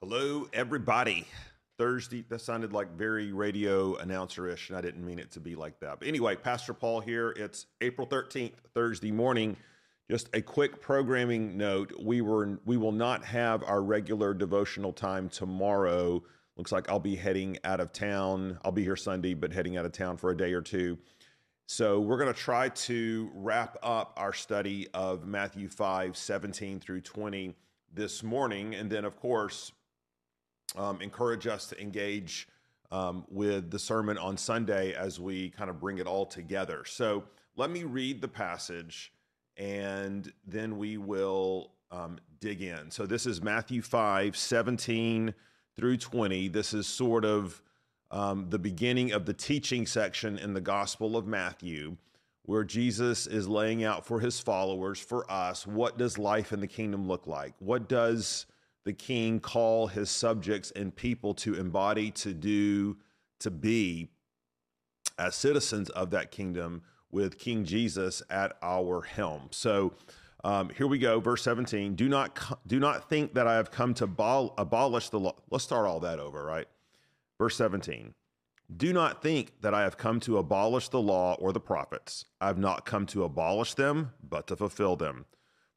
Hello, everybody. Thursday, that sounded like very radio announcer ish, and I didn't mean it to be like that. But anyway, Pastor Paul here. It's April 13th, Thursday morning. Just a quick programming note. We were we will not have our regular devotional time tomorrow. Looks like I'll be heading out of town. I'll be here Sunday, but heading out of town for a day or two. So we're going to try to wrap up our study of Matthew 5, 17 through 20 this morning. And then, of course, um, encourage us to engage um, with the sermon on Sunday as we kind of bring it all together. So let me read the passage and then we will um, dig in. So this is Matthew 5, 17 through 20. This is sort of um, the beginning of the teaching section in the Gospel of Matthew, where Jesus is laying out for his followers, for us, what does life in the kingdom look like? What does the king call his subjects and people to embody, to do, to be as citizens of that kingdom with King Jesus at our helm? So, um, here we go, verse 17. Do not do not think that I have come to abol- abolish the law. Let's start all that over, right? Verse 17 Do not think that I have come to abolish the law or the prophets. I have not come to abolish them, but to fulfill them.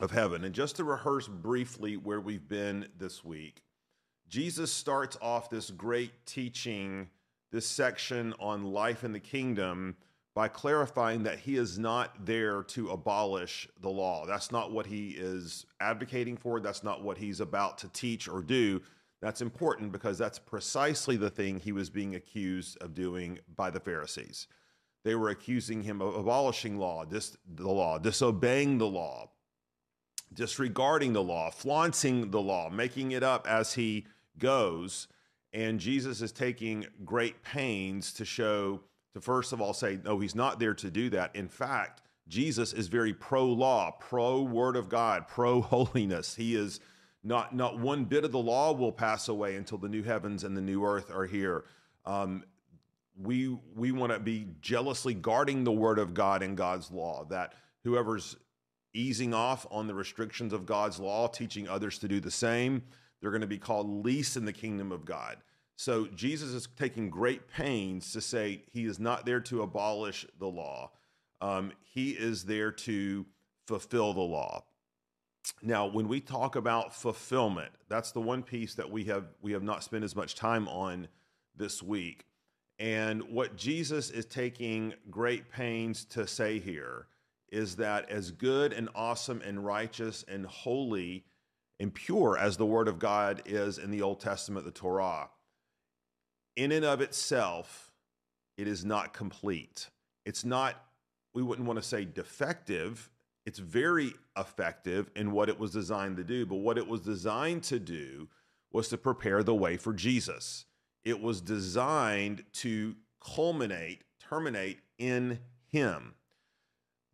of heaven. And just to rehearse briefly where we've been this week, Jesus starts off this great teaching, this section on life in the kingdom, by clarifying that he is not there to abolish the law. That's not what he is advocating for. That's not what he's about to teach or do. That's important because that's precisely the thing he was being accused of doing by the Pharisees. They were accusing him of abolishing law, dis, the law, disobeying the law, disregarding the law, flaunting the law, making it up as he goes. And Jesus is taking great pains to show, to first of all say, no, he's not there to do that. In fact, Jesus is very pro law, pro word of God, pro holiness. He is not, not one bit of the law will pass away until the new heavens and the new earth are here. Um, we we want to be jealously guarding the word of God and God's law. That whoever's easing off on the restrictions of God's law, teaching others to do the same, they're going to be called least in the kingdom of God. So Jesus is taking great pains to say he is not there to abolish the law. Um, he is there to fulfill the law. Now, when we talk about fulfillment, that's the one piece that we have we have not spent as much time on this week. And what Jesus is taking great pains to say here is that as good and awesome and righteous and holy and pure as the word of God is in the Old Testament, the Torah, in and of itself, it is not complete. It's not, we wouldn't want to say defective it's very effective in what it was designed to do. But what it was designed to do was to prepare the way for Jesus. It was designed to culminate, terminate in Him.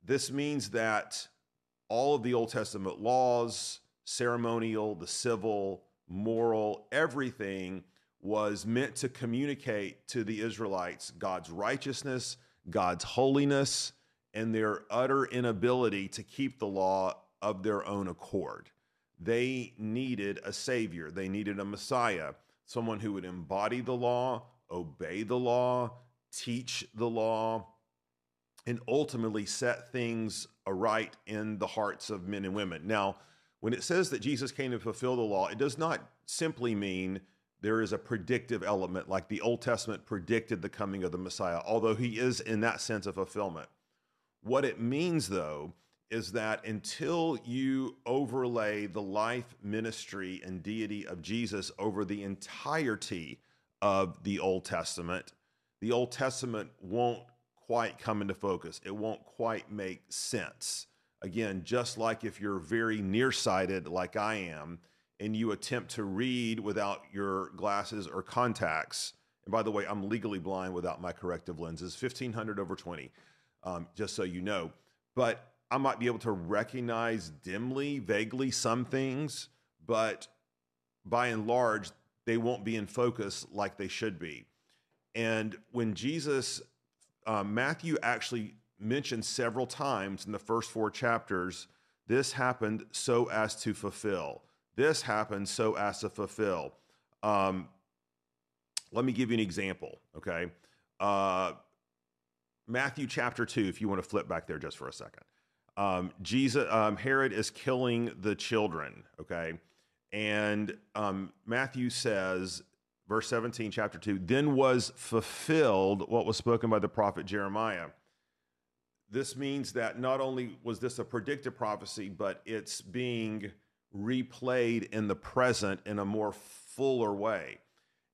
This means that all of the Old Testament laws, ceremonial, the civil, moral, everything was meant to communicate to the Israelites God's righteousness, God's holiness, and their utter inability to keep the law of their own accord. They needed a savior, they needed a Messiah, someone who would embody the law, obey the law, teach the law, and ultimately set things aright in the hearts of men and women. Now, when it says that Jesus came to fulfill the law, it does not simply mean there is a predictive element like the Old Testament predicted the coming of the Messiah, although he is in that sense a fulfillment. What it means, though, is that until you overlay the life, ministry, and deity of Jesus over the entirety of the Old Testament, the Old Testament won't quite come into focus. It won't quite make sense. Again, just like if you're very nearsighted, like I am, and you attempt to read without your glasses or contacts, and by the way, I'm legally blind without my corrective lenses, 1500 over 20, um, just so you know. But I might be able to recognize dimly, vaguely some things, but by and large, they won't be in focus like they should be. And when Jesus, uh, Matthew actually mentioned several times in the first four chapters, this happened so as to fulfill. This happened so as to fulfill. Um, let me give you an example, okay? Uh, Matthew chapter 2, if you want to flip back there just for a second. Um, Jesus, um, Herod is killing the children, okay? And um, Matthew says, verse 17, chapter 2, then was fulfilled what was spoken by the prophet Jeremiah. This means that not only was this a predictive prophecy, but it's being replayed in the present in a more fuller way.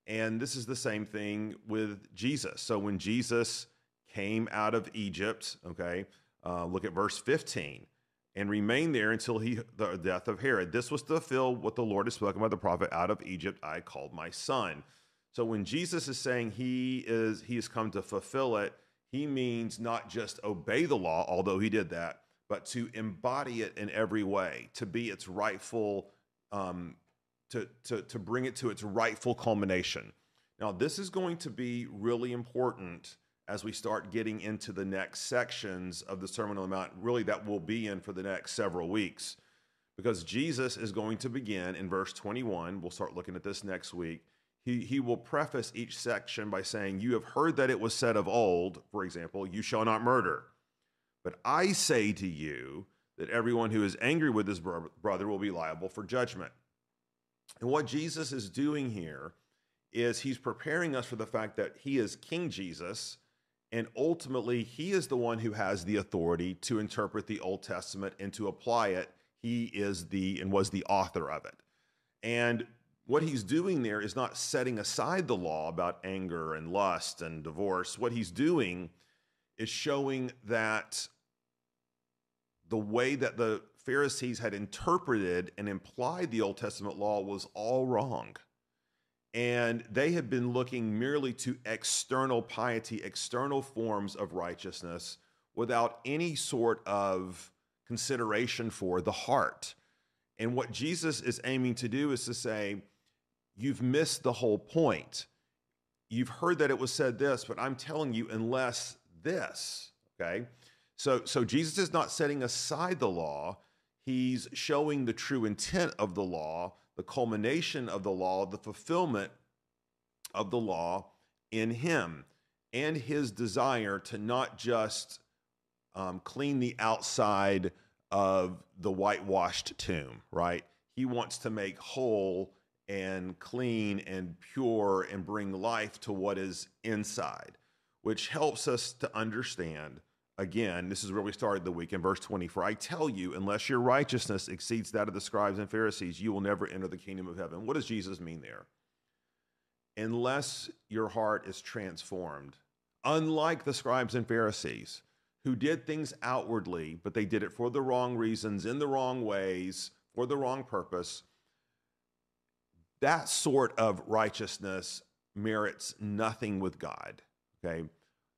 And this is the same thing with Jesus. So when Jesus came out of Egypt, okay, uh, look at verse 15 and remained there until he the death of Herod. This was to fulfill what the Lord had spoken by the prophet out of Egypt I called my son. So when Jesus is saying he is he has come to fulfill it, he means not just obey the law, although he did that, but to embody it in every way, to be its rightful, um, to, to, to bring it to its rightful culmination. Now, this is going to be really important as we start getting into the next sections of the Sermon on the Mount, really that we'll be in for the next several weeks. Because Jesus is going to begin in verse 21. We'll start looking at this next week. He, he will preface each section by saying, You have heard that it was said of old, for example, you shall not murder. But I say to you that everyone who is angry with his brother will be liable for judgment. And what Jesus is doing here is he's preparing us for the fact that he is King Jesus, and ultimately he is the one who has the authority to interpret the Old Testament and to apply it. He is the and was the author of it. And what he's doing there is not setting aside the law about anger and lust and divorce. What he's doing is showing that the way that the Pharisees had interpreted and implied the Old Testament law was all wrong. And they had been looking merely to external piety, external forms of righteousness, without any sort of consideration for the heart. And what Jesus is aiming to do is to say, You've missed the whole point. You've heard that it was said this, but I'm telling you, unless this, okay? So, so Jesus is not setting aside the law. He's showing the true intent of the law, the culmination of the law, the fulfillment of the law in him, and his desire to not just um, clean the outside of the whitewashed tomb, right? He wants to make whole and clean and pure and bring life to what is inside, which helps us to understand again, this is where we started the week in verse 20. For I tell you, unless your righteousness exceeds that of the scribes and Pharisees, you will never enter the kingdom of heaven. What does Jesus mean there? Unless your heart is transformed, unlike the scribes and Pharisees, who did things outwardly, but they did it for the wrong reasons, in the wrong ways, for the wrong purpose. That sort of righteousness merits nothing with God. Okay.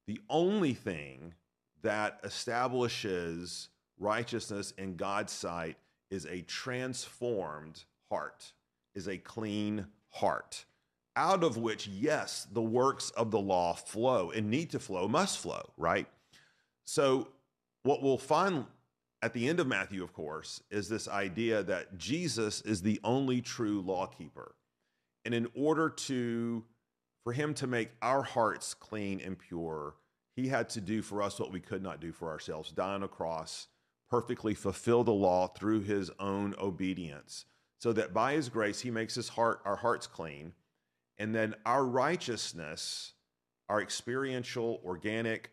The only thing that establishes righteousness in God's sight is a transformed heart, is a clean heart, out of which, yes, the works of the law flow and need to flow, must flow, right? So, what we'll find at the end of Matthew, of course, is this idea that Jesus is the only true lawkeeper. And in order to, for him to make our hearts clean and pure, he had to do for us what we could not do for ourselves die on a cross, perfectly fulfill the law through his own obedience, so that by his grace he makes his heart our hearts clean, and then our righteousness, our experiential, organic,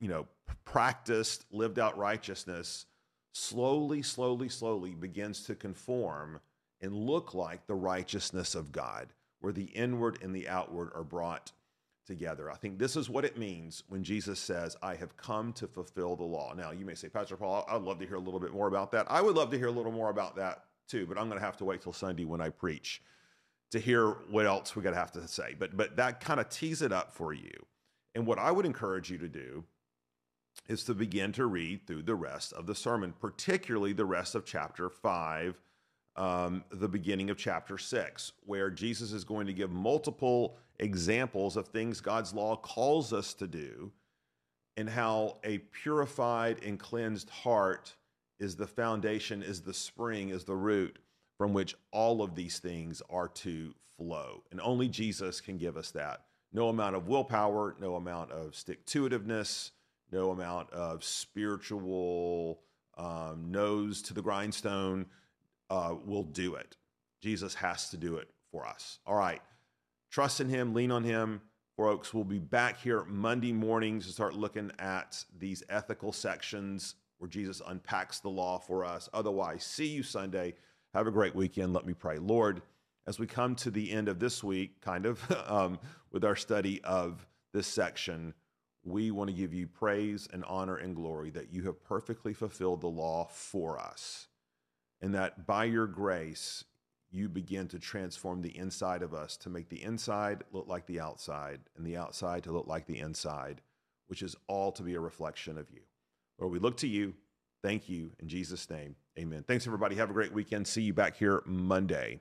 you know, practiced, lived out righteousness, slowly, slowly, slowly begins to conform and look like the righteousness of God, where the inward and the outward are brought together. I think this is what it means when Jesus says, I have come to fulfill the law. Now, you may say, Pastor Paul, I'd love to hear a little bit more about that. I would love to hear a little more about that too, but I'm going to have to wait till Sunday when I preach to hear what else we're going to have to say. But but that kind of tees it up for you. And what I would encourage you to do is to begin to read through the rest of the sermon, particularly the rest of chapter five, um, the beginning of chapter six, where Jesus is going to give multiple examples of things God's law calls us to do, and how a purified and cleansed heart is the foundation, is the spring, is the root from which all of these things are to flow. And only Jesus can give us that. No amount of willpower, no amount of stick to itiveness, no amount of spiritual um, nose to the grindstone uh, will do it. Jesus has to do it for us. All right. Trust in Him, lean on Him. Folks, we'll be back here Monday mornings to start looking at these ethical sections where Jesus unpacks the law for us. Otherwise, see you Sunday. Have a great weekend. Let me pray. Lord, as we come to the end of this week, kind of um, with our study of this section, we want to give you praise and honor and glory that you have perfectly fulfilled the law for us. And that by your grace, you begin to transform the inside of us to make the inside look like the outside and the outside to look like the inside, which is all to be a reflection of you. Lord, we look to you. Thank you. In Jesus' name, amen. Thanks, everybody. Have a great weekend. See you back here Monday.